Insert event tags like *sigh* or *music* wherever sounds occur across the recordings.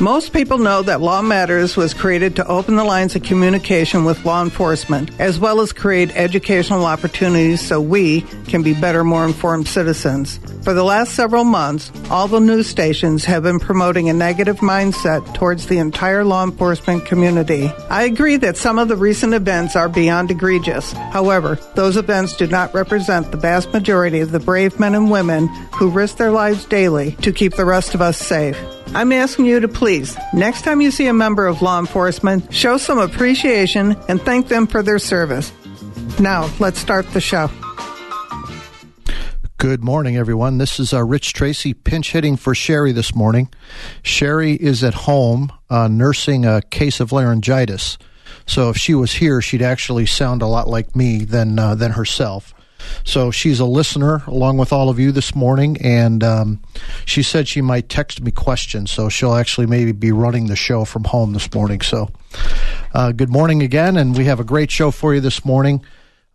Most people know that Law Matters was created to open the lines of communication with law enforcement, as well as create educational opportunities so we can be better, more informed citizens. For the last several months, all the news stations have been promoting a negative mindset towards the entire law enforcement community. I agree that some of the recent events are beyond egregious. However, those events do not represent the vast majority of the brave men and women who risk their lives daily to keep the rest of us safe. I'm asking you to please, next time you see a member of law enforcement, show some appreciation and thank them for their service. Now, let's start the show. Good morning, everyone. This is uh, Rich Tracy pinch hitting for Sherry this morning. Sherry is at home uh, nursing a case of laryngitis. So if she was here, she'd actually sound a lot like me than uh, than herself. So she's a listener along with all of you this morning, and um, she said she might text me questions. So she'll actually maybe be running the show from home this morning. So uh, good morning again, and we have a great show for you this morning.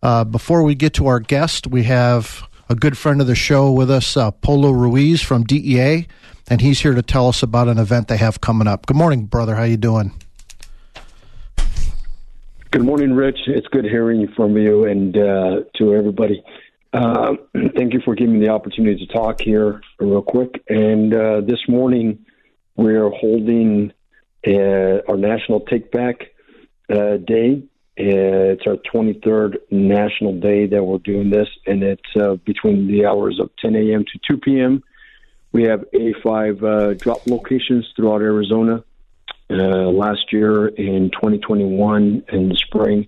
Uh, before we get to our guest, we have a good friend of the show with us, uh, Polo Ruiz from DEA, and he's here to tell us about an event they have coming up. Good morning, brother. How you doing? Good morning, Rich. It's good hearing from you and uh, to everybody. Uh, *clears throat* thank you for giving me the opportunity to talk here real quick. And uh, this morning, we're holding uh, our National Take Back uh, Day. Uh, it's our 23rd National Day that we're doing this, and it's between the hours of 10 a.m. to 2 p.m. We have 85 drop locations throughout Arizona. Uh, last year in 2021 in the spring,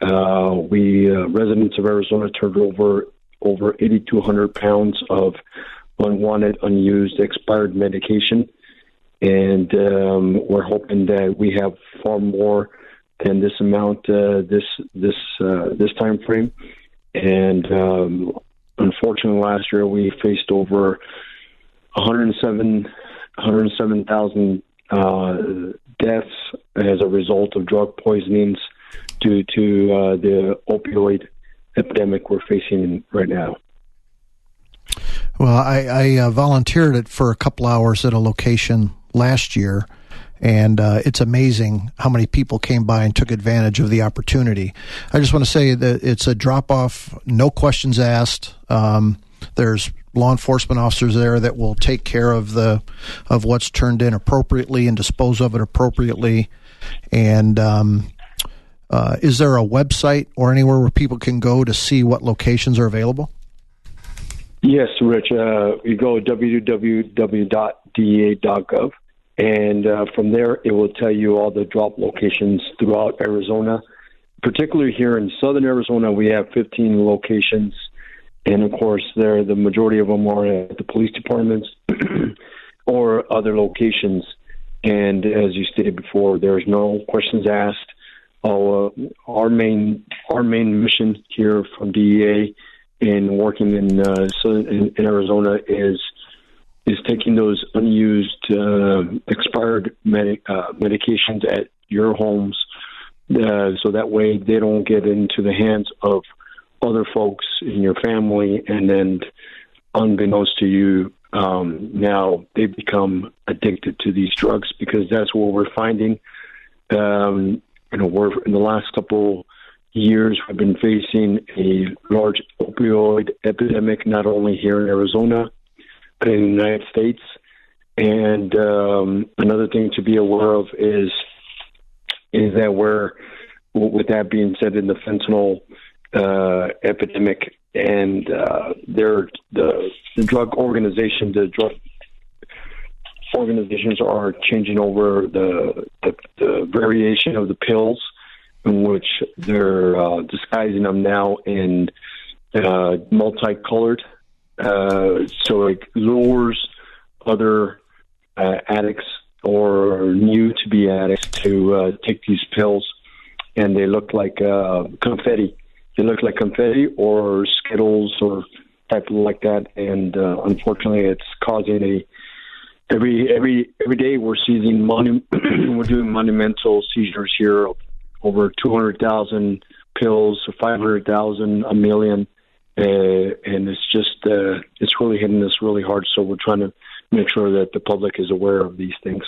uh, we uh, residents of Arizona turned over over 8,200 pounds of unwanted, unused, expired medication, and um, we're hoping that we have far more than this amount uh, this this uh, this time frame. And um, unfortunately, last year we faced over 107 107,000 uh, deaths as a result of drug poisonings due to uh, the opioid epidemic we're facing right now. Well, I, I uh, volunteered it for a couple hours at a location last year, and uh, it's amazing how many people came by and took advantage of the opportunity. I just want to say that it's a drop off, no questions asked. Um, there's law enforcement officers there that will take care of the of what's turned in appropriately and dispose of it appropriately. And um, uh, is there a website or anywhere where people can go to see what locations are available? Yes, Rich. Uh, you go www.dea.gov, and uh, from there it will tell you all the drop locations throughout Arizona. Particularly here in southern Arizona, we have 15 locations and of course, there the majority of them are at the police departments *clears throat* or other locations. And as you stated before, there's no questions asked. Uh, our main our main mission here from DEA in working in uh, in, in Arizona is is taking those unused uh, expired med- uh, medications at your homes, uh, so that way they don't get into the hands of other folks in your family, and then unbeknownst to you, um, now they become addicted to these drugs because that's what we're finding. Um, you know, we're in the last couple years we've been facing a large opioid epidemic, not only here in Arizona but in the United States. And um, another thing to be aware of is is that we're, with that being said, in the fentanyl uh, epidemic, and uh, the, the drug organization, the drug organizations are changing over the, the, the variation of the pills, in which they're uh, disguising them now in uh, multicolored, uh, so it lures other uh, addicts or new to be addicts to uh, take these pills, and they look like uh, confetti they look like confetti or Skittles or type like that. And uh, unfortunately, it's causing a every every every day we're seizing monu- *clears throat* we're doing monumental seizures here over 200,000 pills, 500,000, a million. Uh, and it's just uh, it's really hitting us really hard. So we're trying to make sure that the public is aware of these things.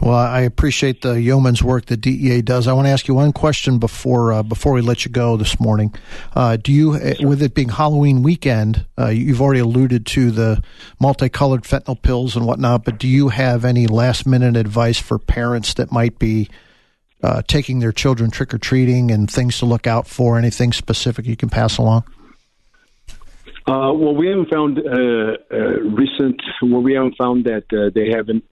Well, I appreciate the yeoman's work that DEA does. I want to ask you one question before uh, before we let you go this morning. Uh, do you, uh, with it being Halloween weekend, uh, you've already alluded to the multicolored fentanyl pills and whatnot, but do you have any last minute advice for parents that might be uh, taking their children trick or treating and things to look out for? Anything specific you can pass along? Uh, well, we haven't found recent. Well, we haven't found that they haven't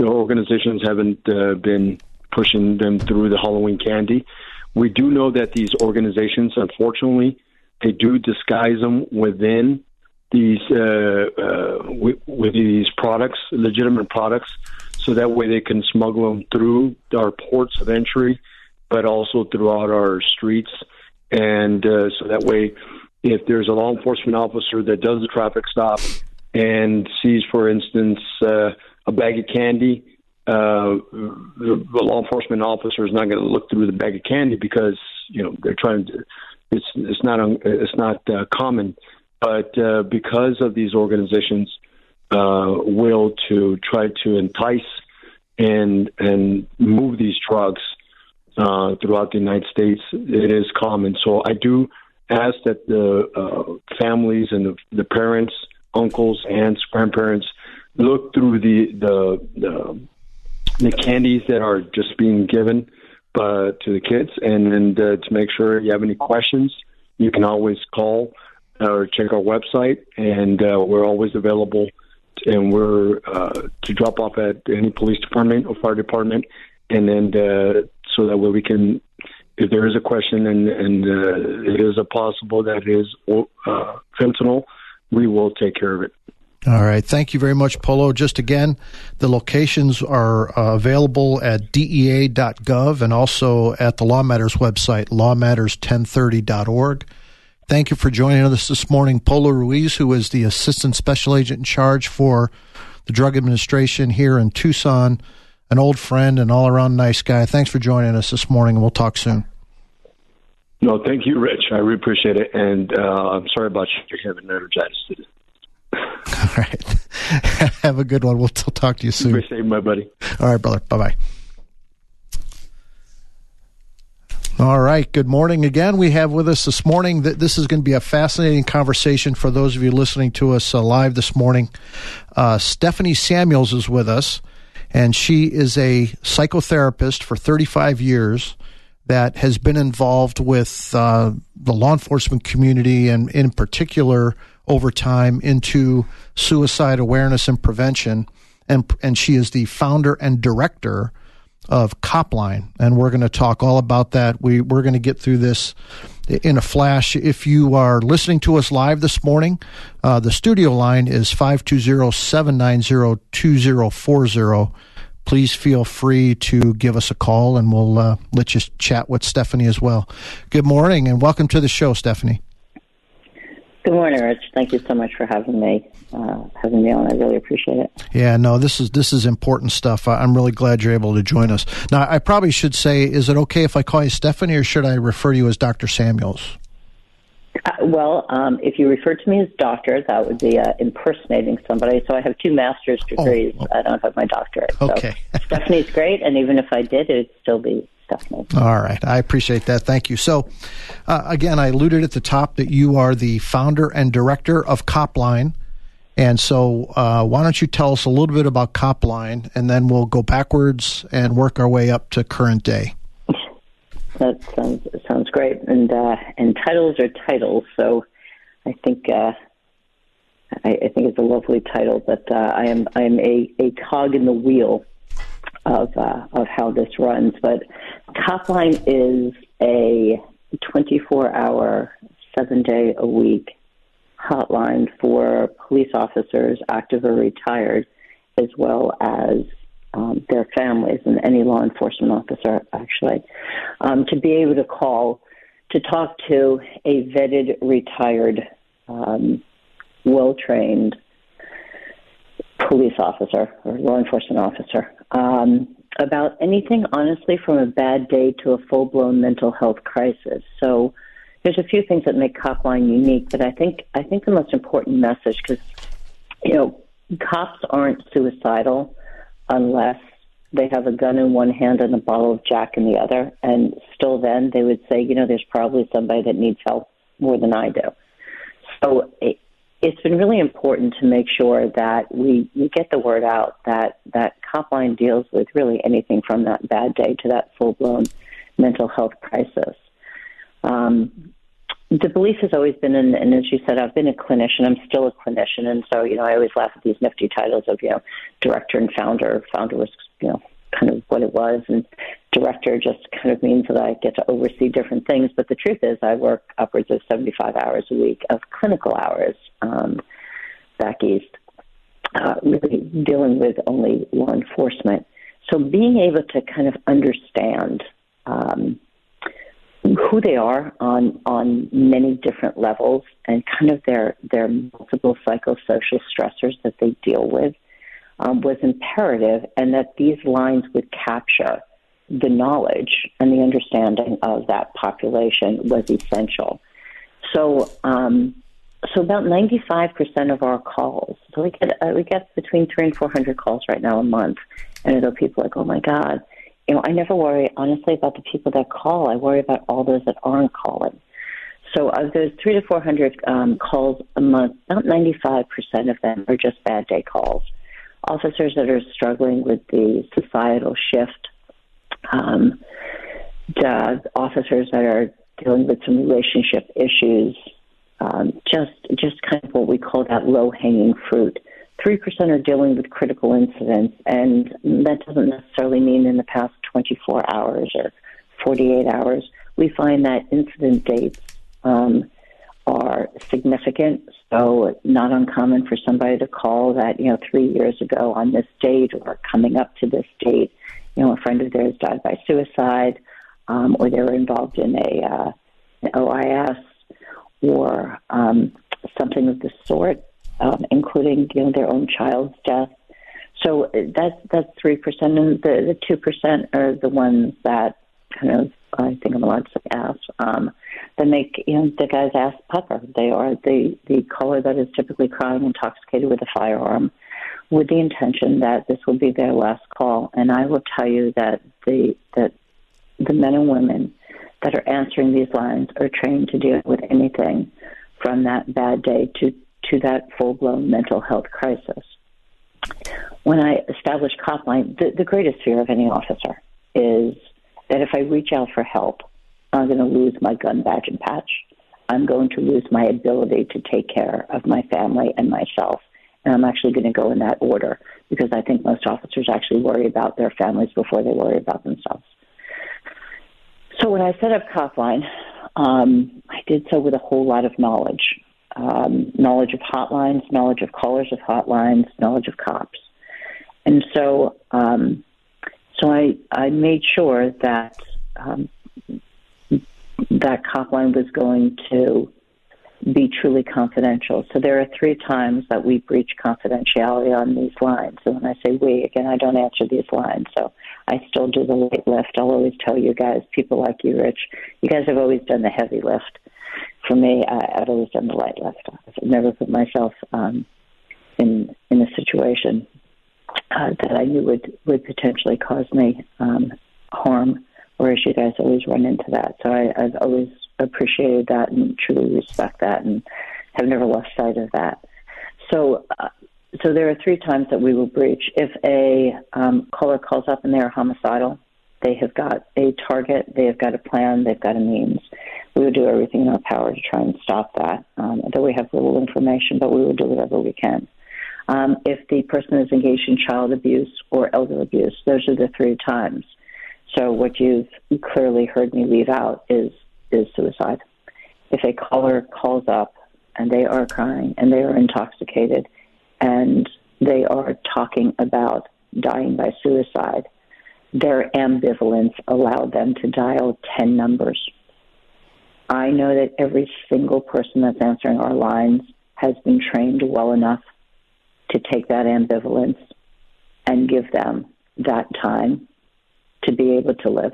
the organizations haven't uh, been pushing them through the Halloween candy. We do know that these organizations, unfortunately, they do disguise them within these uh, uh, with, with, these products, legitimate products, so that way they can smuggle them through our ports of entry, but also throughout our streets, and uh, so that way, if there's a law enforcement officer that does a traffic stop and sees, for instance, uh, a bag of candy, uh, the, the law enforcement officer is not going to look through the bag of candy because you know they're trying to. It's it's not it's not uh, common, but uh, because of these organizations' uh, will to try to entice and and move these drugs uh, throughout the United States, it is common. So I do ask that the uh, families and the, the parents, uncles, aunts, grandparents look through the the the, the candies that are just being given uh, to the kids, and and uh, to make sure you have any questions, you can always call or check our website, and uh, we're always available. And we're uh, to drop off at any police department or fire department, and then uh, so that way we can, if there is a question and and uh, it is a possible that it is uh, fentanyl, we will take care of it. All right. Thank you very much, Polo. Just again, the locations are uh, available at dea.gov and also at the Law Matters website, lawmatters1030.org. Thank you for joining us this morning, Polo Ruiz, who is the Assistant Special Agent in charge for the Drug Administration here in Tucson, an old friend and all around nice guy. Thanks for joining us this morning, and we'll talk soon. No, thank you, Rich. I really appreciate it. And uh, I'm sorry about you having laryngitis today. All right. *laughs* Have a good one. We'll talk to you soon. Appreciate my buddy. All right, brother. Bye bye. All right. Good morning again. We have with us this morning that this is going to be a fascinating conversation for those of you listening to us uh, live this morning. Uh, Stephanie Samuels is with us, and she is a psychotherapist for 35 years that has been involved with uh, the law enforcement community and, in particular, over time into suicide awareness and prevention. And, and she is the founder and director of Copline. And we're going to talk all about that. We, we're going to get through this in a flash. If you are listening to us live this morning, uh, the studio line is 520 790 2040. Please feel free to give us a call and we'll uh, let you chat with Stephanie as well. Good morning and welcome to the show, Stephanie. Good morning, Rich. Thank you so much for having me, uh, having me on. I really appreciate it. Yeah, no, this is this is important stuff. I'm really glad you're able to join us. Now, I probably should say, is it okay if I call you Stephanie, or should I refer to you as Dr. Samuels? Uh, well, um, if you refer to me as doctor, that would be uh, impersonating somebody. So I have two master's oh, degrees. Oh, I don't have my doctorate. Okay. So *laughs* Stephanie's great, and even if I did, it'd still be Stephanie. All right. I appreciate that. Thank you. So, uh, again, I alluded at the top that you are the founder and director of Copline. And so, uh, why don't you tell us a little bit about Copline, and then we'll go backwards and work our way up to current day. That sounds sounds great, and uh, and titles are titles. So, I think uh, I, I, think it's a lovely title. But uh, I am I am a, a cog in the wheel of uh, of how this runs. But Copline is a 24 hour, seven day a week hotline for police officers, active or retired, as well as um, their families and any law enforcement officer, actually, um, to be able to call to talk to a vetted, retired, um, well trained police officer or law enforcement officer um, about anything, honestly, from a bad day to a full blown mental health crisis. So there's a few things that make Copline unique, but I think I think the most important message because you know cops aren't suicidal unless they have a gun in one hand and a bottle of Jack in the other, and still then they would say, you know, there's probably somebody that needs help more than I do. So it, it's been really important to make sure that we, we get the word out that that Copline deals with really anything from that bad day to that full blown mental health crisis. Um, the belief has always been, in, and as you said, I've been a clinician. I'm still a clinician, and so you know, I always laugh at these nifty titles of you know, director and founder. Founder was you know, kind of what it was, and director just kind of means that I get to oversee different things. But the truth is, I work upwards of 75 hours a week of clinical hours um, back east, uh, really dealing with only law enforcement. So being able to kind of understand. Um, who they are on on many different levels and kind of their their multiple psychosocial stressors that they deal with um, was imperative, and that these lines would capture the knowledge and the understanding of that population was essential. So. Um, so about 95% of our calls, so we get uh, we get between three and 400 calls right now a month, and although people like, oh my god, you know, I never worry honestly about the people that call. I worry about all those that aren't calling. So of those three to four hundred um, calls a month, about ninety-five percent of them are just bad day calls. Officers that are struggling with the societal shift, um, the officers that are dealing with some relationship issues, um, just just kind of what we call that low-hanging fruit 3% are dealing with critical incidents, and that doesn't necessarily mean in the past 24 hours or 48 hours. We find that incident dates um, are significant, so not uncommon for somebody to call that, you know, three years ago on this date or coming up to this date, you know, a friend of theirs died by suicide, um, or they were involved in a uh, an OIS or um, something of the sort um, including you know their own child's death. So that's that's three percent, and the the two percent are the ones that kind of I think I'm allowed to ask. um, that make you know the guy's ask pucker. They are the the caller that is typically crying intoxicated with a firearm, with the intention that this will be their last call. And I will tell you that the that the men and women that are answering these lines are trained to deal with anything from that bad day to to that full blown mental health crisis. When I established Copline, the, the greatest fear of any officer is that if I reach out for help, I'm going to lose my gun badge and patch. I'm going to lose my ability to take care of my family and myself. And I'm actually going to go in that order because I think most officers actually worry about their families before they worry about themselves. So when I set up Copline, um, I did so with a whole lot of knowledge um, knowledge of hotlines, knowledge of callers of hotlines, knowledge of cops. And so, um, so I, I made sure that um, that Copline was going to be truly confidential. So there are three times that we breach confidentiality on these lines. And when I say we, again, I don't answer these lines. So I still do the light lift. I'll always tell you guys, people like you, Rich, you guys have always done the heavy lift for me, I, I've always done the light lift. I've never put myself um, in in a situation uh, that I knew would would potentially cause me um, harm. Whereas you guys always run into that, so I, I've always appreciated that and truly respect that, and have never lost sight of that. So. Uh, so there are three times that we will breach. If a um, caller calls up and they are homicidal, they have got a target, they have got a plan, they've got a means we would do everything in our power to try and stop that. Um, though we have little information, but we will do whatever we can. Um, if the person is engaged in child abuse or elder abuse, those are the three times. So what you've clearly heard me leave out is is suicide. If a caller calls up and they are crying and they are intoxicated and they are talking about dying by suicide, their ambivalence allowed them to dial 10 numbers I know that every single person that's answering our lines has been trained well enough to take that ambivalence and give them that time to be able to live.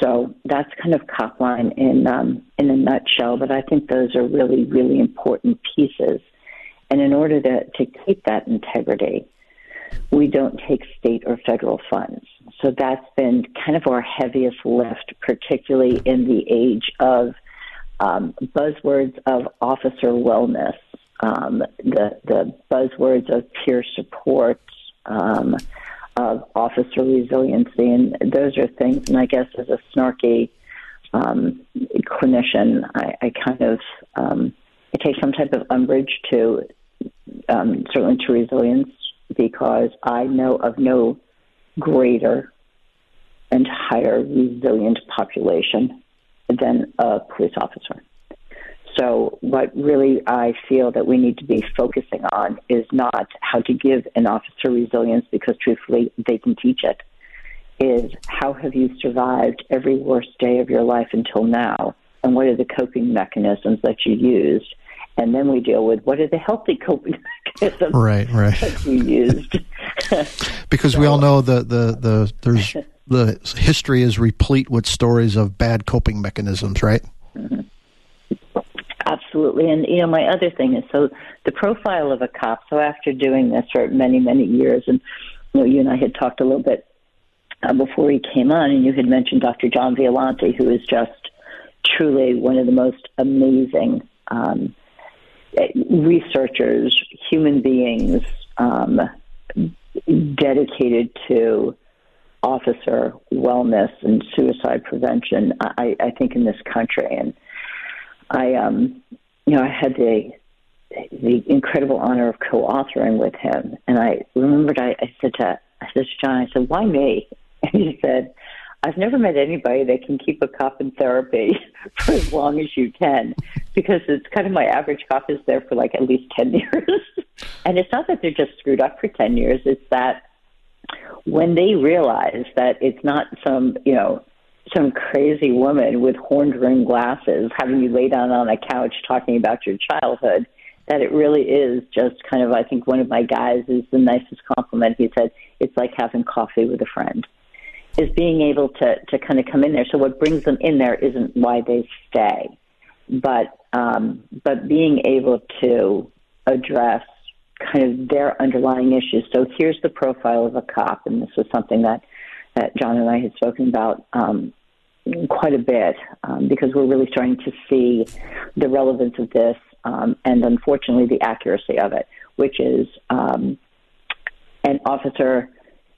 So that's kind of Copline in um, in a nutshell. But I think those are really really important pieces. And in order to to keep that integrity, we don't take state or federal funds. So that's been kind of our heaviest lift, particularly in the age of um, buzzwords of officer wellness, um, the, the buzzwords of peer support, um, of officer resiliency, and those are things. And I guess as a snarky um, clinician, I, I kind of um, I take some type of umbrage to um, certainly to resilience because I know of no greater and higher resilient population than a police officer. So, what really I feel that we need to be focusing on is not how to give an officer resilience, because truthfully, they can teach it. Is how have you survived every worst day of your life until now? And what are the coping mechanisms that you used? And then we deal with what are the healthy coping *laughs* mechanisms right, right. that you used. *laughs* because so, we all know the, the, the there's *laughs* the history is replete with stories of bad coping mechanisms, right? Mm-hmm. Absolutely. And, you know, my other thing is so the profile of a cop. So after doing this for many, many years, and, you know, you and I had talked a little bit uh, before he came on, and you had mentioned Dr. John Violanti, who is just truly one of the most amazing um, researchers, human beings um, dedicated to officer wellness and suicide prevention, I, I think, in this country. And I, um, you know, I had the the incredible honor of co-authoring with him, and I remembered I, I said to I said to John, I said, "Why me?" *laughs* And he said, "I've never met anybody that can keep a cop in therapy *laughs* for as long as you can, because it's kind of my average cop is there for like at least ten *laughs* years, and it's not that they're just screwed up for ten years; it's that." When they realize that it's not some, you know, some crazy woman with horned rimmed glasses having you lay down on a couch talking about your childhood that it really is just kind of I think one of my guys is the nicest compliment. He said it's like having coffee with a friend. Is being able to to kind of come in there. So what brings them in there isn't why they stay but um but being able to address kind of their underlying issues. So here's the profile of a cop and this was something that that John and I had spoken about um, quite a bit um, because we're really starting to see the relevance of this um, and unfortunately the accuracy of it, which is um, an officer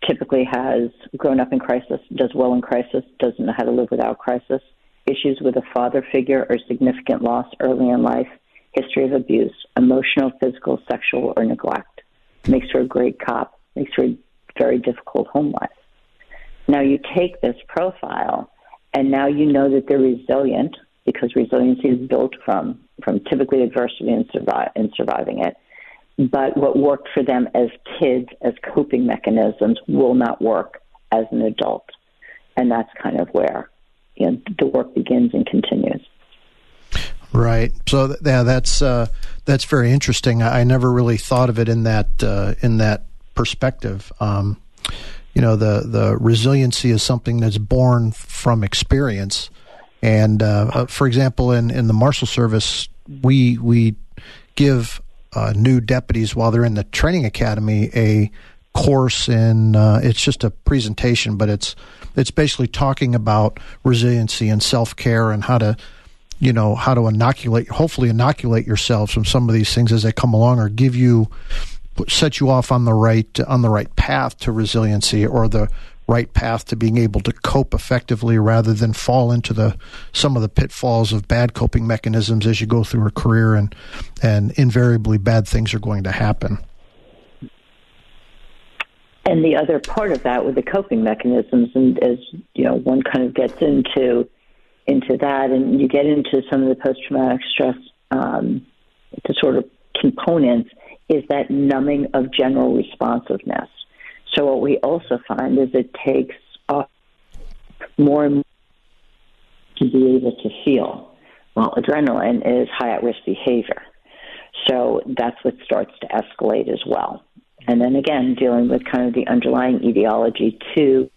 typically has grown up in crisis, does well in crisis, doesn't know how to live without crisis, issues with a father figure or significant loss early in life, history of abuse, emotional, physical, sexual, or neglect. Makes for a great cop, makes for a very difficult home life. Now you take this profile and now you know that they're resilient because resiliency is built from from typically adversity and, survive, and surviving it. But what worked for them as kids as coping mechanisms will not work as an adult, and that's kind of where you know, the work begins and continues. Right. So yeah, that's uh, that's very interesting. I never really thought of it in that uh, in that perspective. Um, you know the the resiliency is something that's born from experience. And uh, uh, for example, in in the marshal service, we we give uh, new deputies while they're in the training academy a course in uh, it's just a presentation, but it's it's basically talking about resiliency and self care and how to you know how to inoculate hopefully inoculate yourselves from some of these things as they come along or give you set you off on the right on the right path to resiliency or the right path to being able to cope effectively rather than fall into the some of the pitfalls of bad coping mechanisms as you go through a career and and invariably bad things are going to happen. And the other part of that with the coping mechanisms and as you know one kind of gets into into that and you get into some of the post traumatic stress um, disorder components is that numbing of general responsiveness. So what we also find is it takes more and more to be able to feel. Well, adrenaline is high at risk behavior. So that's what starts to escalate as well. And then again, dealing with kind of the underlying etiology too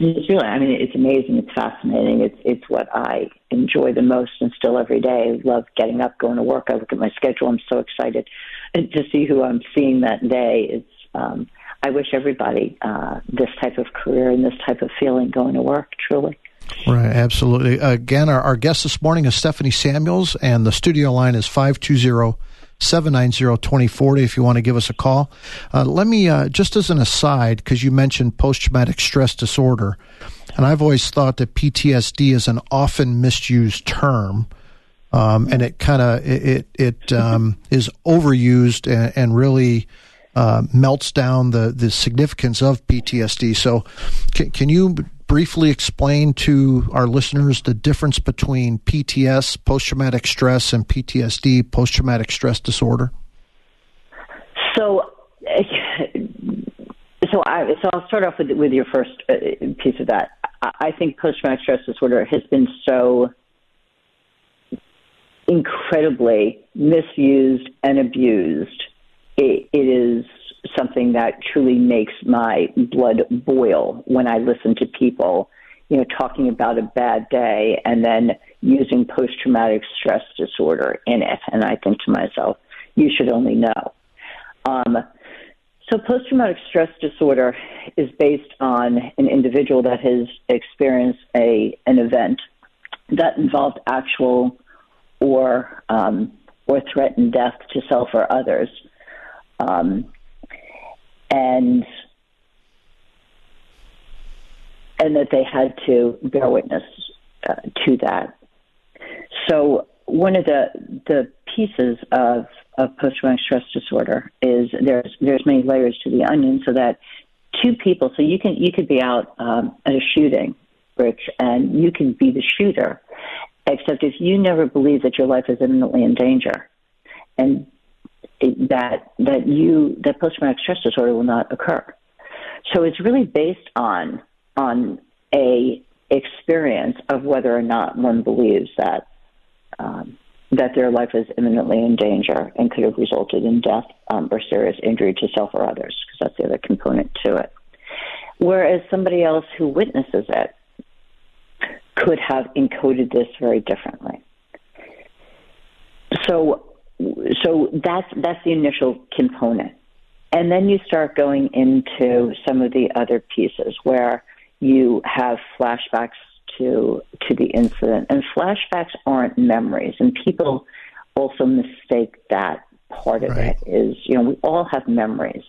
It's really, I mean, it's amazing. It's fascinating. It's it's what I enjoy the most, and still every day. Love getting up, going to work. I look at my schedule. I'm so excited to see who I'm seeing that day. It's um, I wish everybody uh, this type of career and this type of feeling going to work. Truly. Right, absolutely. Again, our, our guest this morning is Stephanie Samuels, and the studio line is 520 790 2040 if you want to give us a call. Uh, let me, uh, just as an aside, because you mentioned post traumatic stress disorder, and I've always thought that PTSD is an often misused term. Um, and it kind of it it um, is overused and, and really uh, melts down the the significance of PTSD. So, can, can you briefly explain to our listeners the difference between PTS, post traumatic stress, and PTSD, post traumatic stress disorder? So, so I so I'll start off with with your first uh, piece of that. I think post traumatic stress disorder has been so incredibly misused and abused. it, it is something that truly makes my blood boil when I listen to people, you know, talking about a bad day and then using post traumatic stress disorder in it. And I think to myself, you should only know. Um, so, post traumatic stress disorder is based on an individual that has experienced a an event that involved actual or um, or threatened death to self or others. Um, and and that they had to bear witness uh, to that. So one of the the pieces of of post traumatic stress disorder is there's there's many layers to the onion, so that two people, so you can you could be out um, at a shooting, Rich, and you can be the shooter, except if you never believe that your life is imminently in danger, and that that you that post traumatic stress disorder will not occur. So it's really based on on a experience of whether or not one believes that um, that their life is imminently in danger and could have resulted in death um, or serious injury to self or others, because that's the other component to it. Whereas somebody else who witnesses it could have encoded this very differently. So so that's that's the initial component, and then you start going into some of the other pieces where you have flashbacks to to the incident, and flashbacks aren't memories, and people also mistake that part of right. it is you know we all have memories.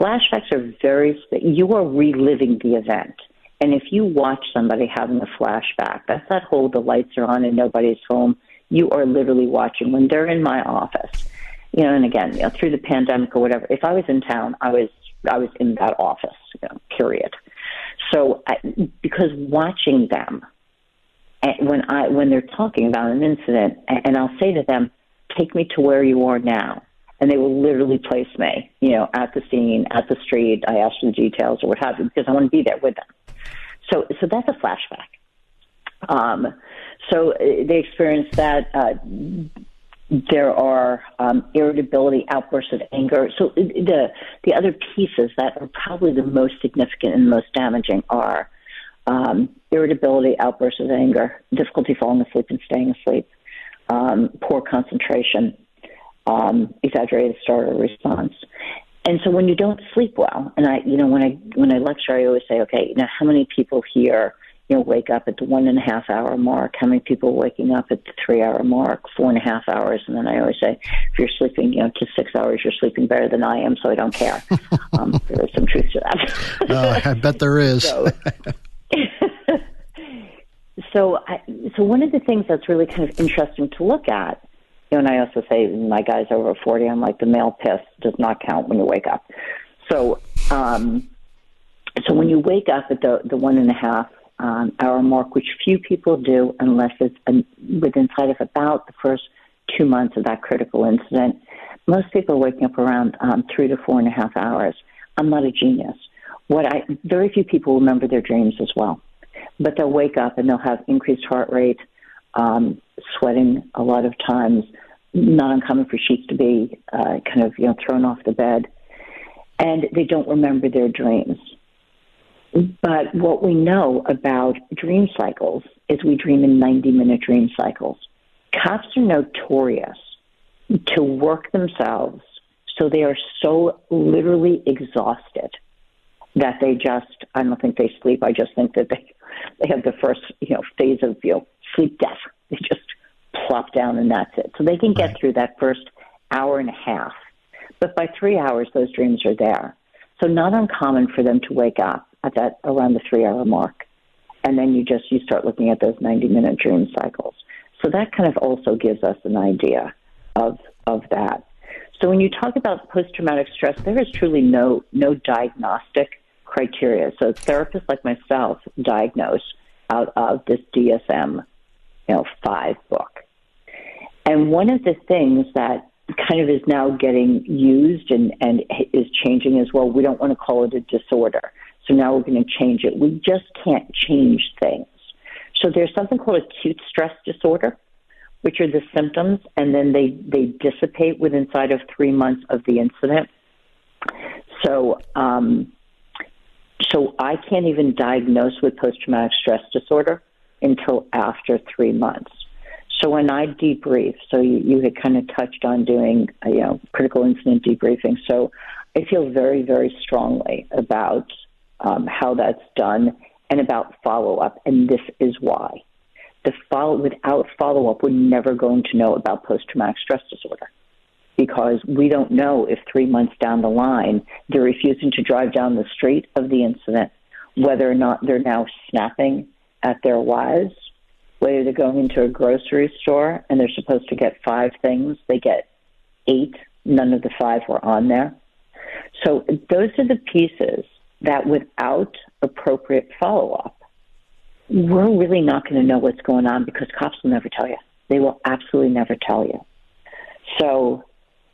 Flashbacks are very you are reliving the event. And if you watch somebody having a flashback, that's that whole the lights are on and nobody's home you are literally watching when they're in my office. You know, and again, you know, through the pandemic or whatever, if I was in town, I was I was in that office. You know, period. So, I, because watching them, and when I when they're talking about an incident, and I'll say to them, "Take me to where you are now," and they will literally place me, you know, at the scene, at the street. I ask them details or what have you because I want to be there with them. So, so that's a flashback. Um, so uh, they experience that. Uh, there are um, irritability, outbursts of anger. So the the other pieces that are probably the most significant and most damaging are um, irritability, outbursts of anger, difficulty falling asleep and staying asleep, um, poor concentration, um, exaggerated startle response. And so when you don't sleep well, and I, you know, when I when I lecture, I always say, okay, now how many people here you know, wake up at the one and a half hour mark. How many people waking up at the three hour mark, four and a half hours? And then I always say, if you're sleeping, you know, to six hours, you're sleeping better than I am, so I don't care. *laughs* um, there is some truth to that. uh, I bet there is. so, *laughs* so, I, so one of the things that's really kind of interesting to look at, you know, and I also say my guys over 40, I'm like, the male piss does not count when you wake up. So, um, so when you wake up at the, the one and a half um, hour mark, which few people do unless it's within sight of about the first two months of that critical incident. Most people are waking up around um, three to four and a half hours. I'm not a genius. What I very few people remember their dreams as well, but they'll wake up and they'll have increased heart rate, um, sweating a lot of times. Not uncommon for sheets to be uh, kind of you know thrown off the bed, and they don't remember their dreams. But what we know about dream cycles is we dream in 90 minute dream cycles. Cops are notorious to work themselves so they are so literally exhausted that they just, I don't think they sleep. I just think that they, they have the first, you know, phase of, you know, sleep death. They just plop down and that's it. So they can get right. through that first hour and a half. But by three hours, those dreams are there. So not uncommon for them to wake up at that around the three hour mark. And then you just you start looking at those 90 minute dream cycles. So that kind of also gives us an idea of of that. So when you talk about post traumatic stress, there is truly no no diagnostic criteria. So therapists like myself diagnose out of this DSM, you know, five book. And one of the things that kind of is now getting used and, and is changing as well, we don't want to call it a disorder. So now we're going to change it. We just can't change things. So there's something called acute stress disorder, which are the symptoms, and then they, they dissipate within inside of three months of the incident. So, um, so I can't even diagnose with post traumatic stress disorder until after three months. So when I debrief, so you, you had kind of touched on doing, you know, critical incident debriefing. So I feel very, very strongly about um, how that's done and about follow up, and this is why. The follow without follow up, we're never going to know about post traumatic stress disorder because we don't know if three months down the line they're refusing to drive down the street of the incident, whether or not they're now snapping at their wives, whether they're going into a grocery store and they're supposed to get five things, they get eight. None of the five were on there. So those are the pieces that without appropriate follow up, we're really not going to know what's going on because cops will never tell you. They will absolutely never tell you. So,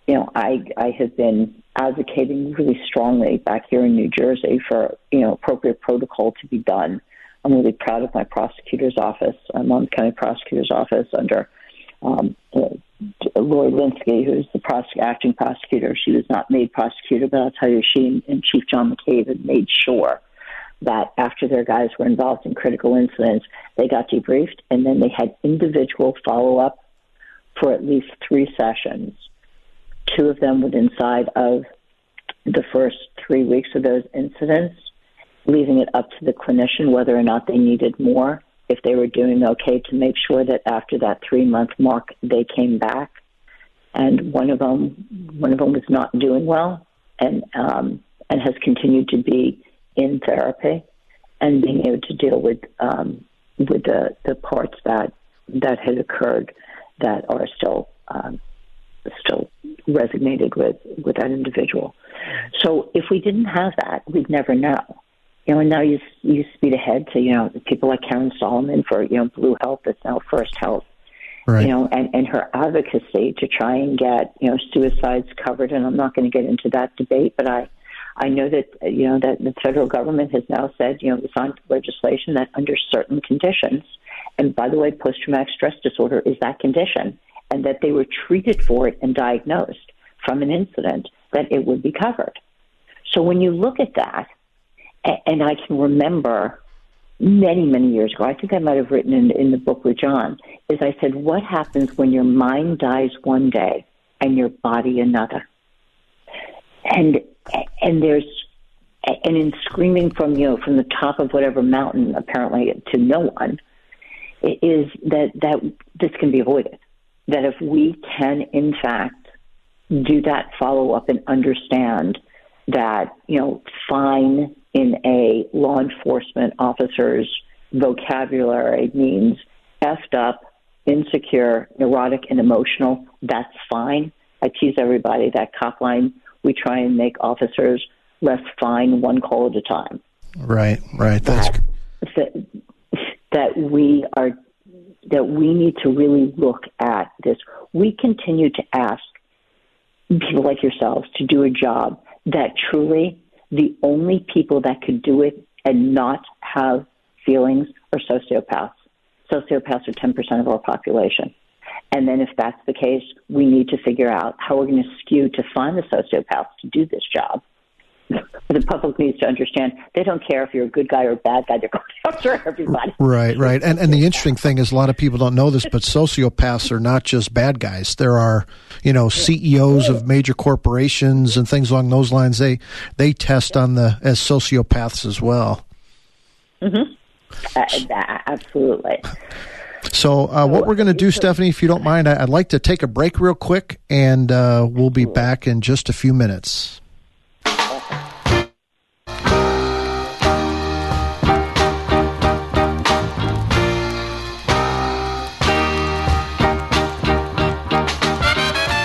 you know, I I have been advocating really strongly back here in New Jersey for you know appropriate protocol to be done. I'm really proud of my prosecutor's office, Monmouth County Prosecutor's Office under um, Lori Linskey, who's the prosec- acting prosecutor. She was not made prosecutor, but I'll tell you, she and, Chief John McCabe had made sure that after their guys were involved in critical incidents, they got debriefed and then they had individual follow up for at least three sessions. Two of them were inside of the first three weeks of those incidents, leaving it up to the clinician whether or not they needed more if they were doing okay to make sure that after that three month mark they came back. And one of them, one of them was not doing well, and um, and has continued to be in therapy, and being able to deal with um, with the the parts that that had occurred that are still um, still resonated with with that individual. So if we didn't have that, we'd never know you know, and now you you speed ahead to you know people like Karen Solomon for you know Blue H.E.L.P. that's now First H.E.L.P., right. you know, and and her advocacy to try and get you know suicides covered. And I'm not going to get into that debate, but I I know that you know that the federal government has now said you know it's on legislation that under certain conditions, and by the way, post traumatic stress disorder is that condition, and that they were treated for it and diagnosed from an incident that it would be covered. So when you look at that and I can remember many, many years ago, I think I might have written in, in the book with John, is I said, what happens when your mind dies one day and your body another? And, and there's, and in screaming from, you know, from the top of whatever mountain, apparently to no one, is that, that this can be avoided. That if we can, in fact, do that follow up and understand that, you know, fine in a law enforcement officer's vocabulary means effed up, insecure, neurotic, and emotional, that's fine. I tease everybody that Copline, we try and make officers less fine one call at a time. Right, right. That's that, that we are that we need to really look at this. We continue to ask people like yourselves to do a job that truly the only people that could do it and not have feelings are sociopaths. Sociopaths are 10% of our population. And then, if that's the case, we need to figure out how we're going to skew to find the sociopaths to do this job *laughs* the public needs to understand they don't care if you're a good guy or a bad guy. They're going *laughs* after everybody. Right, right. And and the interesting thing is a lot of people don't know this, but sociopaths are not just bad guys. There are, you know, CEOs of major corporations and things along those lines. They they test on the as sociopaths as well. Mm-hmm. Uh, absolutely. So, uh, what we're going to do, Stephanie, if you don't mind, I'd like to take a break real quick, and uh, we'll be back in just a few minutes.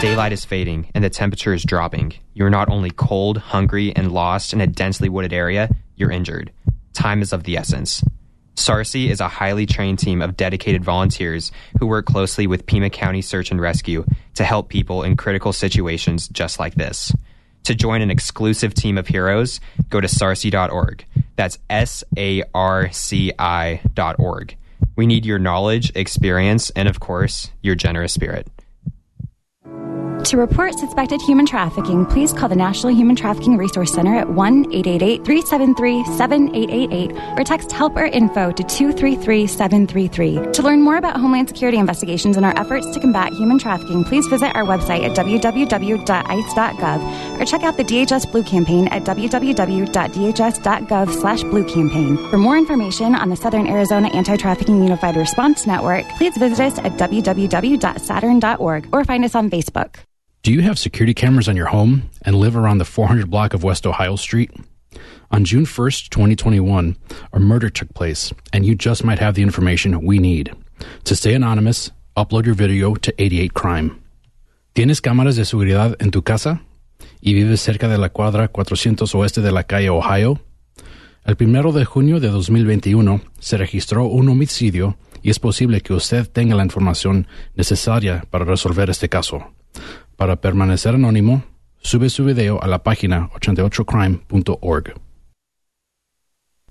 Daylight is fading and the temperature is dropping. You're not only cold, hungry, and lost in a densely wooded area, you're injured. Time is of the essence. SARCI is a highly trained team of dedicated volunteers who work closely with Pima County Search and Rescue to help people in critical situations just like this. To join an exclusive team of heroes, go to sarci.org. That's S A R C I dot org. We need your knowledge, experience, and of course, your generous spirit. To report suspected human trafficking, please call the National Human Trafficking Resource Center at 1 888 373 7888 or text help or info to 233 733. To learn more about Homeland Security investigations and our efforts to combat human trafficking, please visit our website at www.ice.gov or check out the DHS Blue Campaign at www.dhs.gov slash blue campaign. For more information on the Southern Arizona Anti Trafficking Unified Response Network, please visit us at www.saturn.org or find us on Facebook. Do you have security cameras on your home and live around the 400 block of West Ohio Street? On June 1st, 2021, a murder took place, and you just might have the information we need. To stay anonymous, upload your video to 88 Crime. ¿Tienes cámaras de seguridad en tu casa? ¿Y vives cerca de la cuadra 400 oeste de la calle Ohio? El primero de junio de 2021 se registró un homicidio y es posible que usted tenga la información necesaria para resolver este caso. Para permanecer anónimo, sube su video a la página 88crime.org.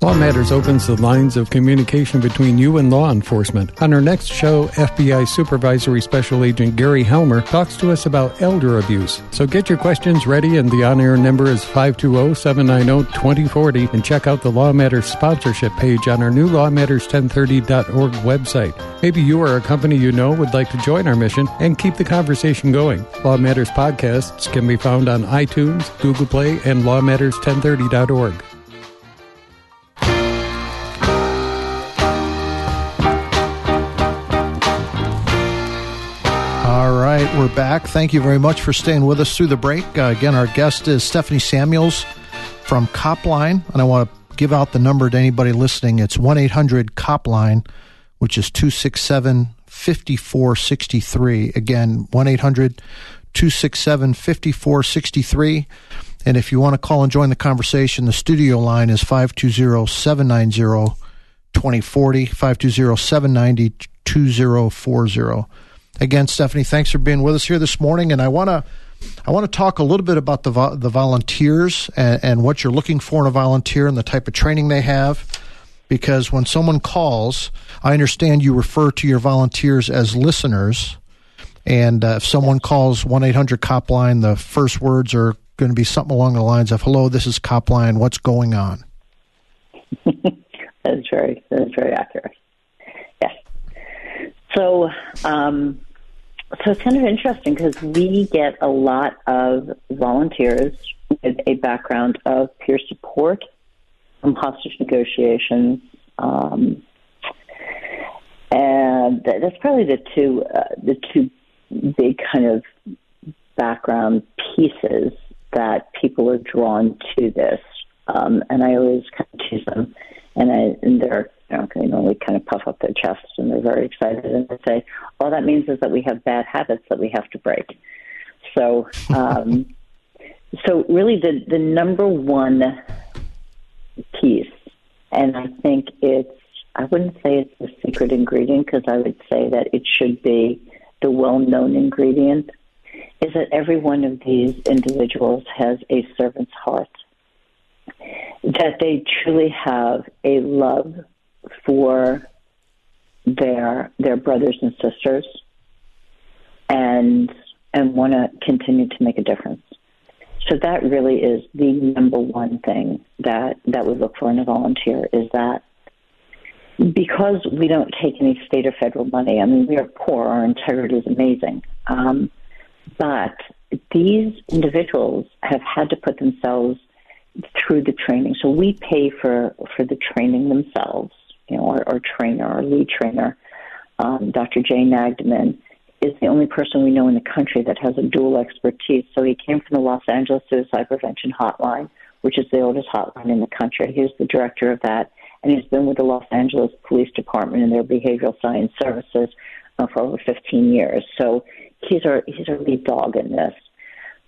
Law Matters opens the lines of communication between you and law enforcement. On our next show, FBI Supervisory Special Agent Gary Helmer talks to us about elder abuse. So get your questions ready, and the on air number is 520 790 2040. And check out the Law Matters sponsorship page on our new lawmatters1030.org website. Maybe you or a company you know would like to join our mission and keep the conversation going. Law Matters podcasts can be found on iTunes, Google Play, and lawmatters1030.org. right, we're back. Thank you very much for staying with us through the break. Uh, again, our guest is Stephanie Samuels from Copline, and I want to give out the number to anybody listening. It's 1 800 Copline, which is 267 5463. Again, 1 800 267 5463. And if you want to call and join the conversation, the studio line is 520 790 2040, 520 790 2040. Again, Stephanie, thanks for being with us here this morning, and I want to I want to talk a little bit about the vo- the volunteers and, and what you're looking for in a volunteer and the type of training they have. Because when someone calls, I understand you refer to your volunteers as listeners. And uh, if someone calls 1 800 Copline, the first words are going to be something along the lines of, Hello, this is Copline. What's going on? *laughs* that's very, that's very accurate. Yes. So, um, so it's kind of interesting because we get a lot of volunteers with a background of peer support from hostage negotiations. Um, and that's probably the two uh, the two big kind of background pieces that people are drawn to this. Um, and I always kind of tease them, and, I, and you know, they normally kind of puff up their chests and they're very excited and they say, all that means is that we have bad habits that we have to break. So, *laughs* um, so really the, the number one piece, and I think it's, I wouldn't say it's the secret ingredient because I would say that it should be the well-known ingredient, is that every one of these individuals has a servant's heart. That they truly have a love for their their brothers and sisters and and want to continue to make a difference. So that really is the number one thing that, that we look for in a volunteer is that because we don't take any state or federal money, I mean, we are poor, our integrity is amazing. Um, but these individuals have had to put themselves through the training. So we pay for, for the training themselves, you know, our, our trainer, our lead trainer, um, Dr. Jay Nagdeman, is the only person we know in the country that has a dual expertise. So he came from the Los Angeles Suicide Prevention Hotline, which is the oldest hotline in the country. He was the director of that, and he's been with the Los Angeles Police Department and their behavioral science services uh, for over 15 years. So he's our he's our lead dog in this.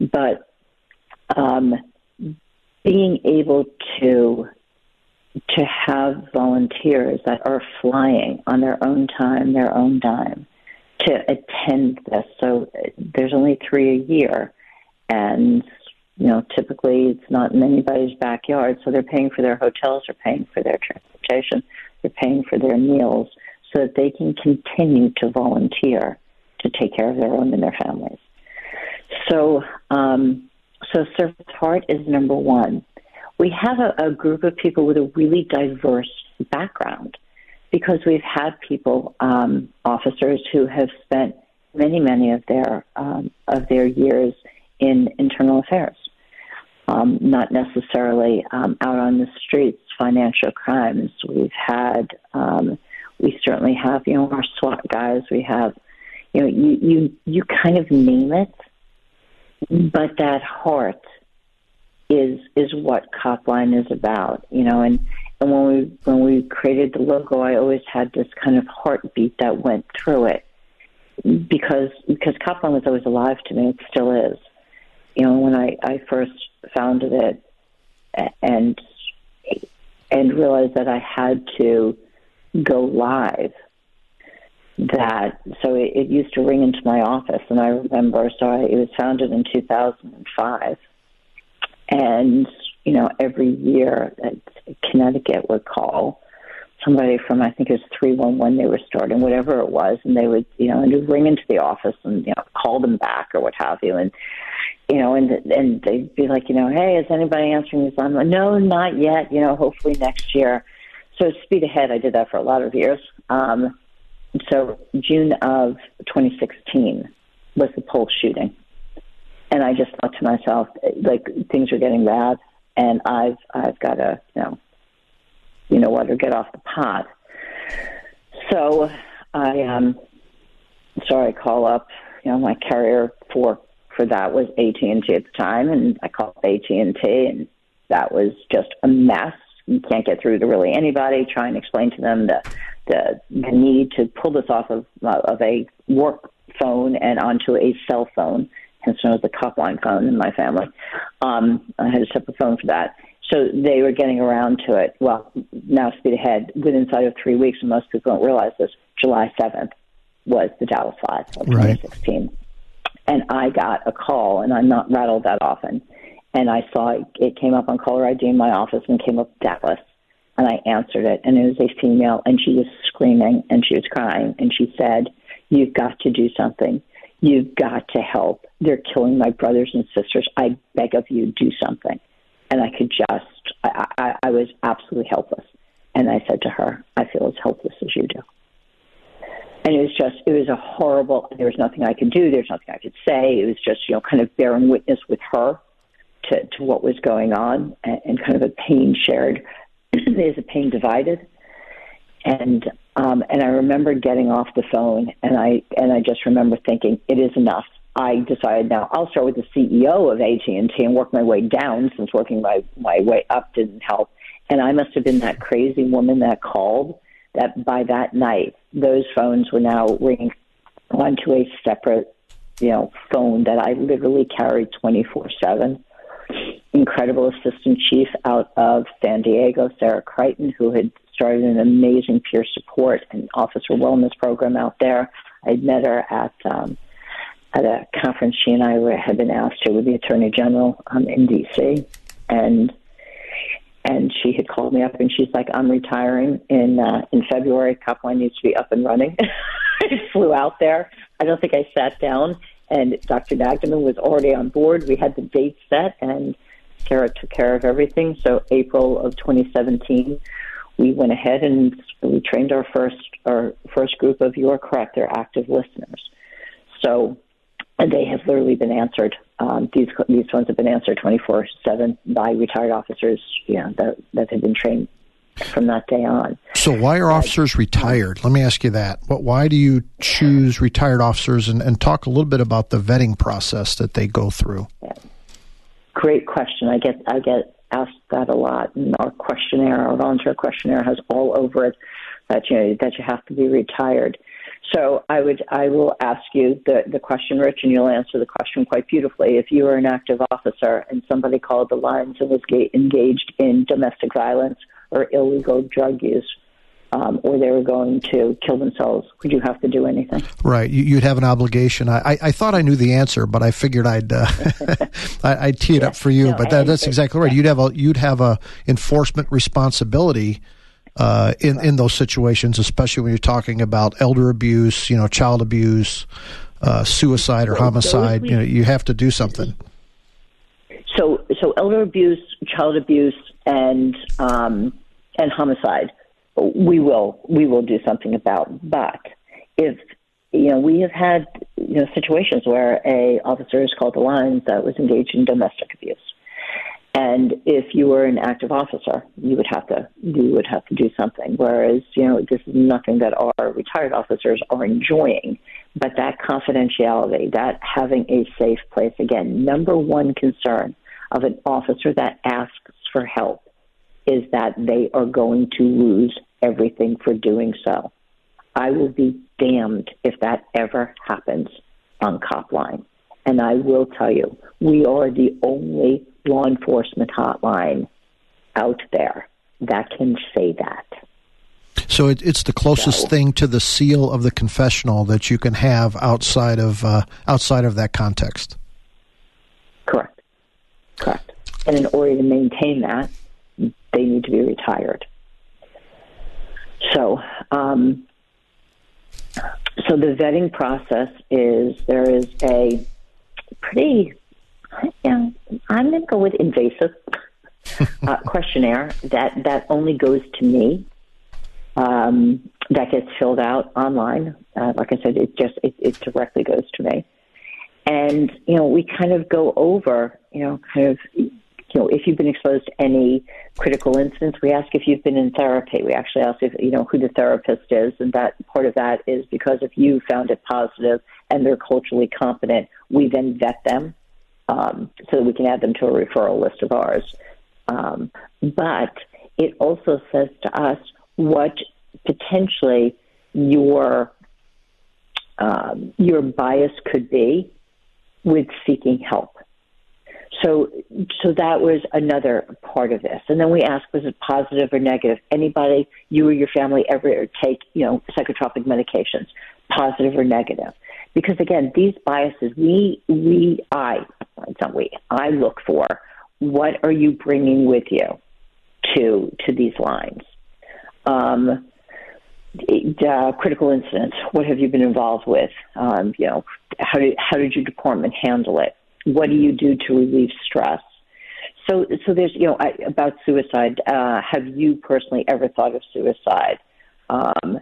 But um, being able to to have volunteers that are flying on their own time, their own dime, to attend this. So there's only three a year, and you know typically it's not in anybody's backyard. So they're paying for their hotels, they're paying for their transportation, they're paying for their meals, so that they can continue to volunteer to take care of their own and their families. So, um, so Service Heart is number one. We have a, a group of people with a really diverse background because we've had people, um, officers who have spent many, many of their um, of their years in internal affairs, um, not necessarily um, out on the streets, financial crimes. We've had, um, we certainly have, you know, our SWAT guys. We have, you know, you you you kind of name it, but that heart is is what Copline is about, you know, and and when we when we created the logo, I always had this kind of heartbeat that went through it because because Copline was always alive to me. It still is. You know, when I I first founded it and and realized that I had to go live. That so it, it used to ring into my office, and I remember. So I, it was founded in 2005, and you know every year Connecticut would call somebody from I think it was three one one they were starting, whatever it was, and they would you know and would ring into the office and you know call them back or what have you, and you know and and they'd be like you know hey is anybody answering this line? No, not yet. You know hopefully next year. So speed ahead, I did that for a lot of years. Um, so June of 2016 was the Pulse shooting, and I just thought to myself like things are getting bad and I've I've got to you know you know what or get off the pot. So I um sorry, I call up you know my carrier for for that was AT and T at the time, and I called AT and T, and that was just a mess. You can't get through to really anybody. Try and explain to them the the, the need to pull this off of of a work phone and onto a cell phone hence known as the Copline phone in my family. Um, I had a separate phone for that. So they were getting around to it. Well, now speed ahead. Within inside of three weeks, and most people don't realize this, July 7th was the Dallas 5 of 2016. Right. And I got a call, and I'm not rattled that often. And I saw it, it came up on caller ID in my office and came up Dallas. And I answered it, and it was a female, and she was screaming and she was crying, and she said, You've got to do something. You've got to help. They're killing my brothers and sisters. I beg of you, do something. And I could just, I, I, I was absolutely helpless. And I said to her, I feel as helpless as you do. And it was just, it was a horrible, there was nothing I could do. There's nothing I could say. It was just, you know, kind of bearing witness with her to, to what was going on and, and kind of a pain shared. *clears throat* There's a pain divided. And um, and I remember getting off the phone, and I and I just remember thinking, it is enough. I decided now I'll start with the CEO of AT and T and work my way down, since working my my way up didn't help. And I must have been that crazy woman that called. That by that night, those phones were now ringing onto a separate, you know, phone that I literally carried twenty four seven incredible assistant chief out of San Diego, Sarah Creighton, who had started an amazing peer support and officer wellness program out there. I'd met her at um, at a conference she and I were, had been asked to with the Attorney General um, in D.C. and and she had called me up and she's like, "I'm retiring in uh, in February. Copline needs to be up and running." *laughs* I flew out there. I don't think I sat down and Dr. Nagdeman was already on board. We had the date set, and Sarah took care of everything. So April of 2017, we went ahead and we trained our first our first group of you are correct, they're active listeners. So they have literally been answered. Um, these these ones have been answered 24 seven by retired officers, you know, that that have been trained from that day on. So why are officers retired? Let me ask you that. But why do you choose retired officers and, and talk a little bit about the vetting process that they go through? Yeah. Great question. I get I get asked that a lot. And our questionnaire, our volunteer questionnaire has all over it that you know that you have to be retired. So I would I will ask you the, the question, Rich, and you'll answer the question quite beautifully. If you were an active officer and somebody called the lines and was engaged in domestic violence or illegal drug use, um, or they were going to kill themselves, would you have to do anything? Right, you'd have an obligation. I, I thought I knew the answer, but I figured I'd uh, *laughs* I, would tee it up for you. No, but that, that's exactly right. You'd have a you'd have a enforcement responsibility. Uh, in in those situations, especially when you're talking about elder abuse, you know, child abuse, uh, suicide or homicide, you know, you have to do something. So, so elder abuse, child abuse, and um, and homicide, we will we will do something about. But if you know, we have had you know situations where a officer is called the lines that was engaged in domestic abuse, and if you were an active officer, you would have to you would have to do something. Whereas you know this is nothing that our retired officers are enjoying, but that confidentiality, that having a safe place, again, number one concern of an officer that asks for help is that they are going to lose everything for doing so. I will be damned if that ever happens on Copline. And I will tell you, we are the only law enforcement hotline out there that can say that. So it, it's the closest so, thing to the seal of the confessional that you can have outside of uh, outside of that context. Correct. Correct. And in order to maintain that, they need to be retired. So, um, so the vetting process is there is a pretty, know, I'm going to go with invasive *laughs* uh, questionnaire that that only goes to me. Um, that gets filled out online. Uh, like I said, it just it, it directly goes to me, and you know we kind of go over you know kind of you know, if you've been exposed to any critical incidents, we ask if you've been in therapy. We actually ask if you know who the therapist is, and that part of that is because if you found it positive and they're culturally competent, we then vet them um, so that we can add them to a referral list of ours. Um, but it also says to us what potentially your um, your bias could be with seeking help. So, so that was another part of this. And then we asked, was it positive or negative? Anybody, you or your family, ever take, you know, psychotropic medications, positive or negative? Because again, these biases, we, we, I, it's not we, I look for what are you bringing with you to to these lines. Um, uh, critical incidents. What have you been involved with? Um, you know, how did how did your department handle it? What do you do to relieve stress? So, so there's, you know, I, about suicide. Uh, have you personally ever thought of suicide? Um,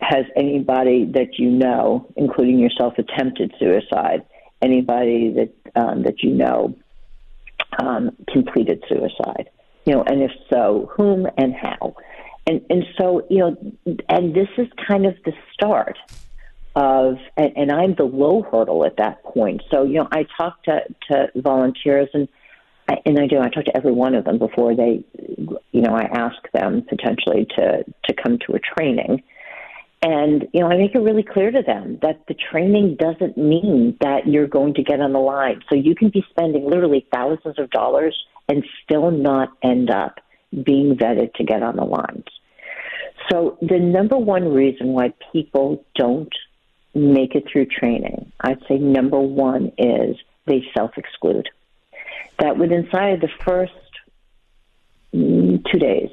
has anybody that you know, including yourself, attempted suicide? Anybody that um, that you know um, completed suicide? You know, and if so, whom and how? And and so you know, and this is kind of the start of, and, and I'm the low hurdle at that point. So, you know, I talk to, to volunteers and, and I do, I talk to every one of them before they, you know, I ask them potentially to, to come to a training. And, you know, I make it really clear to them that the training doesn't mean that you're going to get on the line. So you can be spending literally thousands of dollars and still not end up being vetted to get on the lines. So the number one reason why people don't make it through training, I'd say number one is they self exclude. That within inside the first mm, two days,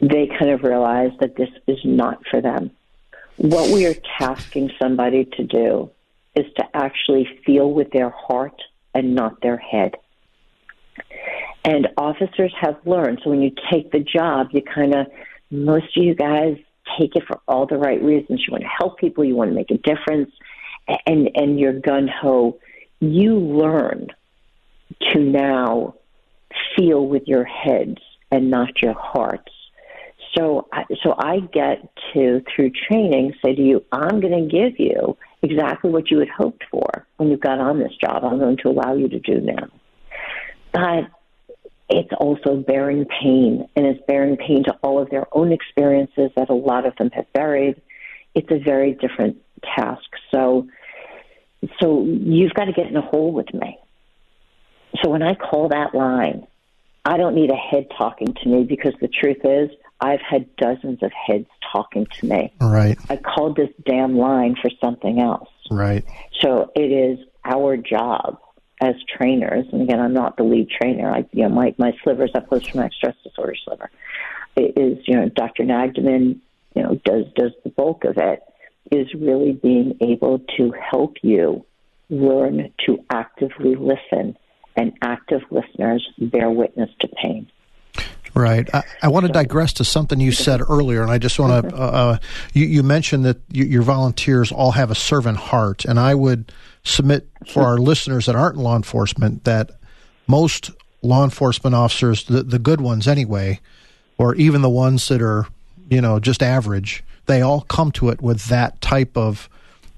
they kind of realize that this is not for them. What we are tasking somebody to do is to actually feel with their heart and not their head. And officers have learned. So when you take the job, you kind of, most of you guys take it for all the right reasons. You want to help people, you want to make a difference, and, and you're gun ho. You learn to now feel with your heads and not your hearts. So, so I get to through training say to you, I'm going to give you exactly what you had hoped for when you got on this job. I'm going to allow you to do now, but it's also bearing pain, and it's bearing pain to all of their own experiences that a lot of them have buried. It's a very different task. So, so you've got to get in a hole with me. So when I call that line, I don't need a head talking to me because the truth is, I've had dozens of heads talking to me. Right. I called this damn line for something else. Right. So it is our job as trainers, and again, I'm not the lead trainer. I, you know, my my sliver is up post traumatic stress disorder sliver. It is you know, Dr. Nagdeman, you know, does does the bulk of it. Is really being able to help you learn to actively listen, and active listeners bear witness to pain. Right. I, I, want to digress to something you said earlier, and I just want to. Uh, uh, you, you, mentioned that you, your volunteers all have a servant heart, and I would submit for our listeners that aren't in law enforcement that most law enforcement officers, the, the good ones anyway, or even the ones that are, you know, just average, they all come to it with that type of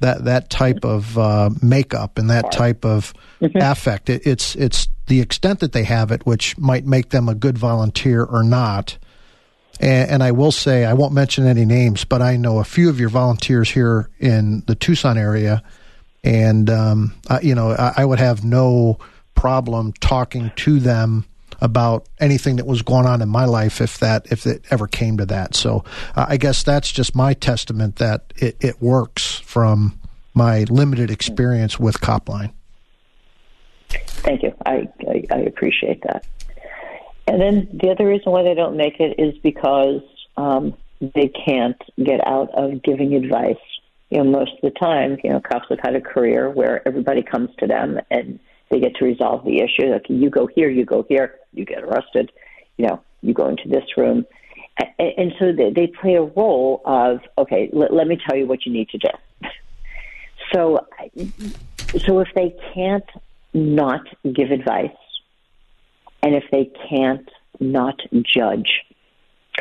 that that type of uh, makeup and that type of mm-hmm. affect. It, it's it's the extent that they have it, which might make them a good volunteer or not. And, and, I will say, I won't mention any names, but I know a few of your volunteers here in the Tucson area, and um, I, you know, I, I would have no problem talking to them about anything that was going on in my life if that if it ever came to that. So uh, I guess that's just my testament that it, it works from my limited experience with Copline. Thank you. I, I, I appreciate that. And then the other reason why they don't make it is because um, they can't get out of giving advice. You know, most of the time, you know, cops have had a career where everybody comes to them and they get to resolve the issue. Like, you go here, you go here, you get arrested. You know, you go into this room, and, and so they, they play a role of okay. Let, let me tell you what you need to do. *laughs* So, so if they can't not give advice, and if they can't not judge,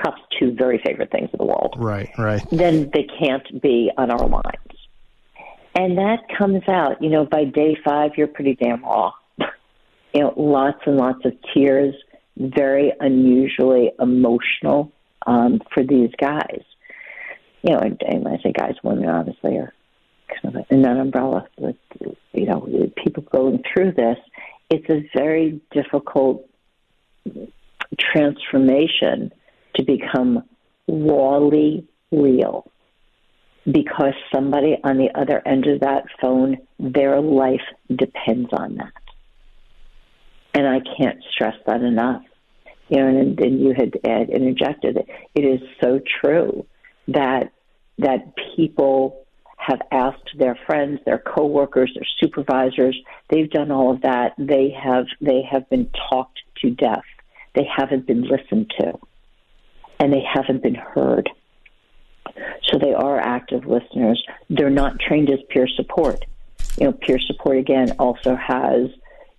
cops two very favorite things in the world. Right, right. Then they can't be on our lines. And that comes out, you know, by day five, you're pretty damn raw. *laughs* you know, lots and lots of tears, very unusually emotional um, for these guys. You know, and, and when I say guys, women obviously are kind of in that umbrella. With, you know, people going through this, it's a very difficult transformation to become rawly real because somebody on the other end of that phone, their life depends on that. And I can't stress that enough. You know, and then you had Ed interjected it. It is so true that that people have asked their friends, their coworkers, their supervisors. They've done all of that. They have they have been talked to death. They haven't been listened to, and they haven't been heard. So they are active listeners. They're not trained as peer support. You know, peer support again also has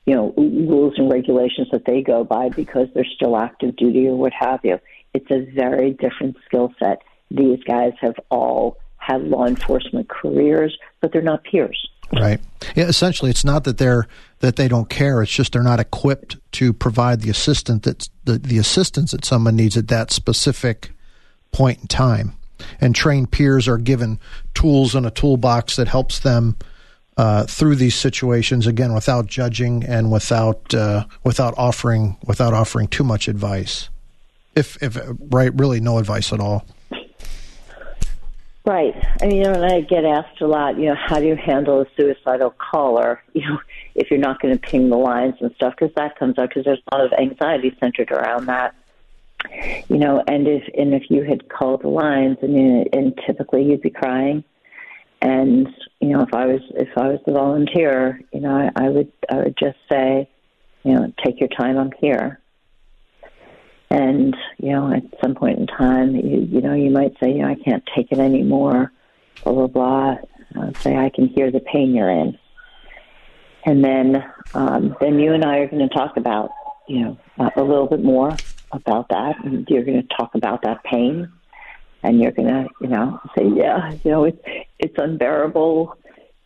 you know rules and regulations that they go by because they're still active duty or what have you. It's a very different skill set. These guys have all had law enforcement careers, but they're not peers. Right. Yeah, essentially, it's not that they're that they don't care. It's just they're not equipped to provide the assistance that the, the assistance that someone needs at that specific point in time and trained peers are given tools in a toolbox that helps them uh, through these situations again without judging and without uh, without offering without offering too much advice if if right really no advice at all right I mean you know and I get asked a lot you know how do you handle a suicidal caller *laughs* you know if you're not going to ping the lines and stuff because that comes up because there's a lot of anxiety centered around that you know, and if and if you had called the lines, and and typically you'd be crying, And you know, if I was if I was the volunteer, you know, I, I would I would just say, you know, take your time. I'm here. And you know, at some point in time, you you know, you might say, you know, I can't take it anymore. Blah blah blah. I'd say I can hear the pain you're in. And then um, then you and I are going to talk about you know uh, a little bit more about that, and you're going to talk about that pain and you're gonna, you know, say, yeah, you know, it's it's unbearable.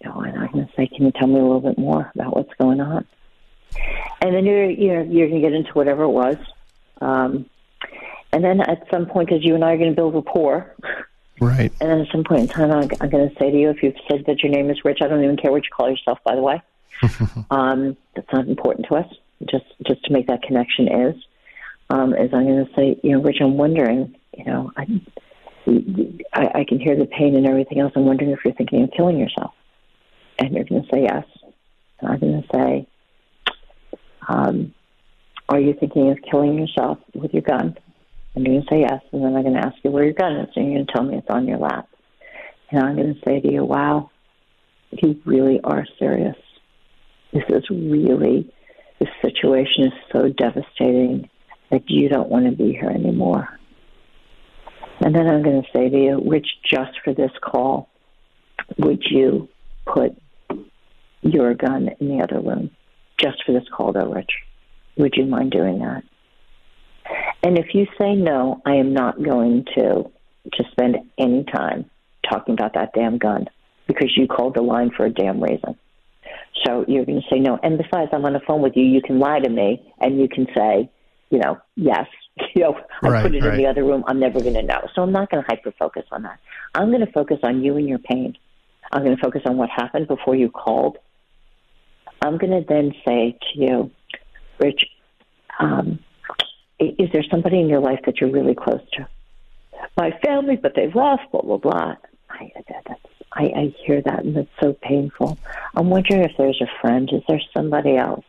You know, and I'm gonna say, can you tell me a little bit more about what's going on? And then you're you know you're gonna get into whatever it was, um, and then at some point, because you and I are gonna build rapport. Right. And then at some point in time, I'm, I'm going to say to you, if you've said that your name is Rich, I don't even care what you call yourself, by the way. *laughs* um, that's not important to us. Just just to make that connection is, um, is I'm going to say, you know, Rich, I'm wondering, you know, I, I, I can hear the pain and everything else. I'm wondering if you're thinking of killing yourself. And you're going to say yes. And I'm going to say, um, Are you thinking of killing yourself with your gun? You're going to say yes. And then I'm going to ask you where your gun is. And you're going to tell me it's on your lap. And I'm going to say to you, Wow, you really are serious. This is really, this situation is so devastating that you don't want to be here anymore. And then I'm going to say to you, Rich, just for this call, would you put your gun in the other room? Just for this call, though, Rich. Would you mind doing that? And if you say no, I am not going to to spend any time talking about that damn gun because you called the line for a damn reason. So you're going to say no. And besides, I'm on the phone with you. You can lie to me and you can say, you know, yes, *laughs* you know, I right, put it right. in the other room. I'm never going to know. So I'm not going to hyper focus on that. I'm going to focus on you and your pain. I'm going to focus on what happened before you called. I'm going to then say to you, Rich, um, is there somebody in your life that you're really close to? My family, but they've left, blah, blah, blah. I, I, I hear that, and it's so painful. I'm wondering if there's a friend. Is there somebody else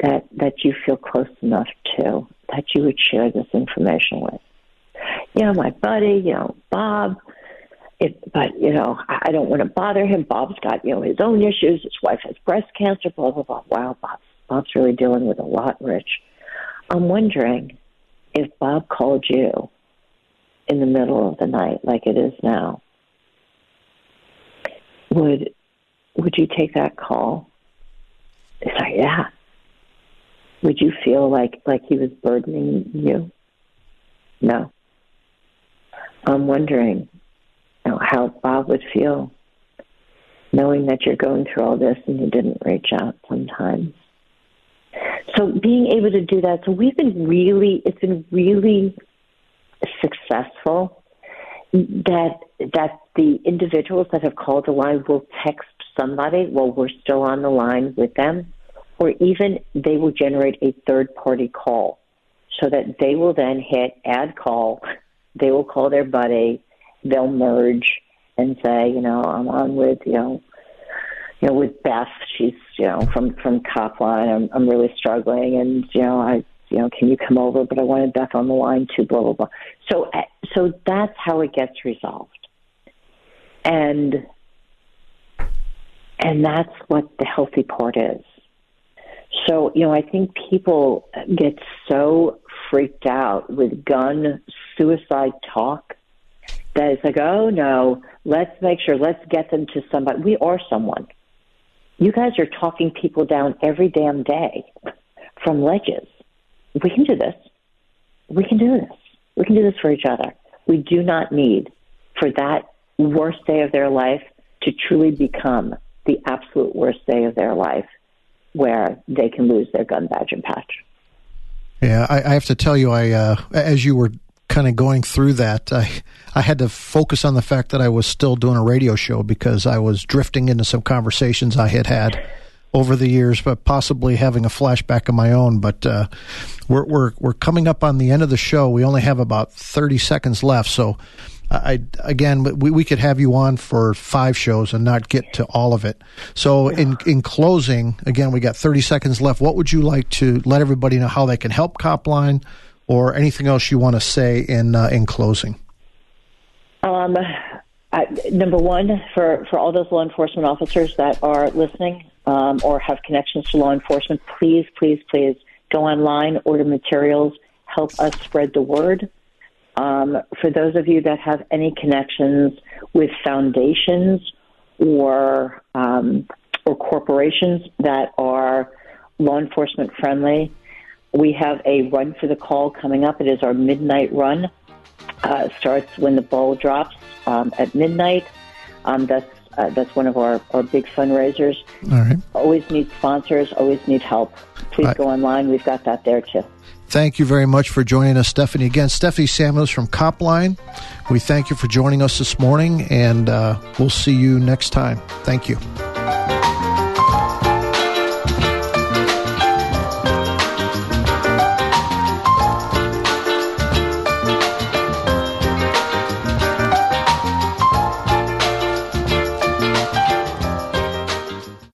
that that you feel close enough to that you would share this information with? Yeah, my buddy, you know, Bob. It, but you know, I I don't want to bother him. Bob's got you know his own issues. His wife has breast cancer. Blah blah blah. Wow, Bob. Bob's really dealing with a lot, Rich. I'm wondering if Bob called you in the middle of the night, like it is now. Would would you take that call? It's like, yeah. Would you feel like like he was burdening you? No. I'm wondering you know, how Bob would feel knowing that you're going through all this and you didn't reach out sometimes. So being able to do that, so we've been really, it's been really successful that that the individuals that have called the line will text somebody while we're still on the line with them, or even they will generate a third party call so that they will then hit add call. They will call their buddy, they'll merge and say, you know, I'm on with, you know, you know, with Beth, she's, you know, from, from Copline, I'm, I'm really struggling and, you know, I, you know, can you come over? But I wanted Beth on the line too, blah, blah, blah. So, uh, so that's how it gets resolved. And, and that's what the healthy part is. So, you know, I think people get so freaked out with gun suicide talk that it's like, oh no, let's make sure, let's get them to somebody. We are someone. You guys are talking people down every damn day from ledges. We can do this. We can do this. We can do this for each other. We do not need for that worst day of their life to truly become the absolute worst day of their life where they can lose their gun badge and patch. Yeah, I, I have to tell you, I uh, as you were kind of going through that, I I had to focus on the fact that I was still doing a radio show because I was drifting into some conversations I had had over the years, but possibly having a flashback of my own. But uh, we're we're we're coming up on the end of the show. We only have about thirty seconds left, so. I again, we, we could have you on for five shows and not get to all of it. So, in in closing, again, we got thirty seconds left. What would you like to let everybody know how they can help Copline, or anything else you want to say in uh, in closing? Um, uh, number one, for, for all those law enforcement officers that are listening um, or have connections to law enforcement, please, please, please go online, order materials, help us spread the word. Um, for those of you that have any connections with foundations or um, or corporations that are law enforcement friendly, we have a run for the call coming up. It is our midnight run. Uh, starts when the ball drops um, at midnight. Um, that's uh, that's one of our, our big fundraisers. All right. Always need sponsors. Always need help. Please Right. go online. We've got that there too. Thank you very much for joining us, Stephanie. Again, Stephanie Samuels from Copline. We thank you for joining us this morning, and uh, we'll see you next time. Thank you.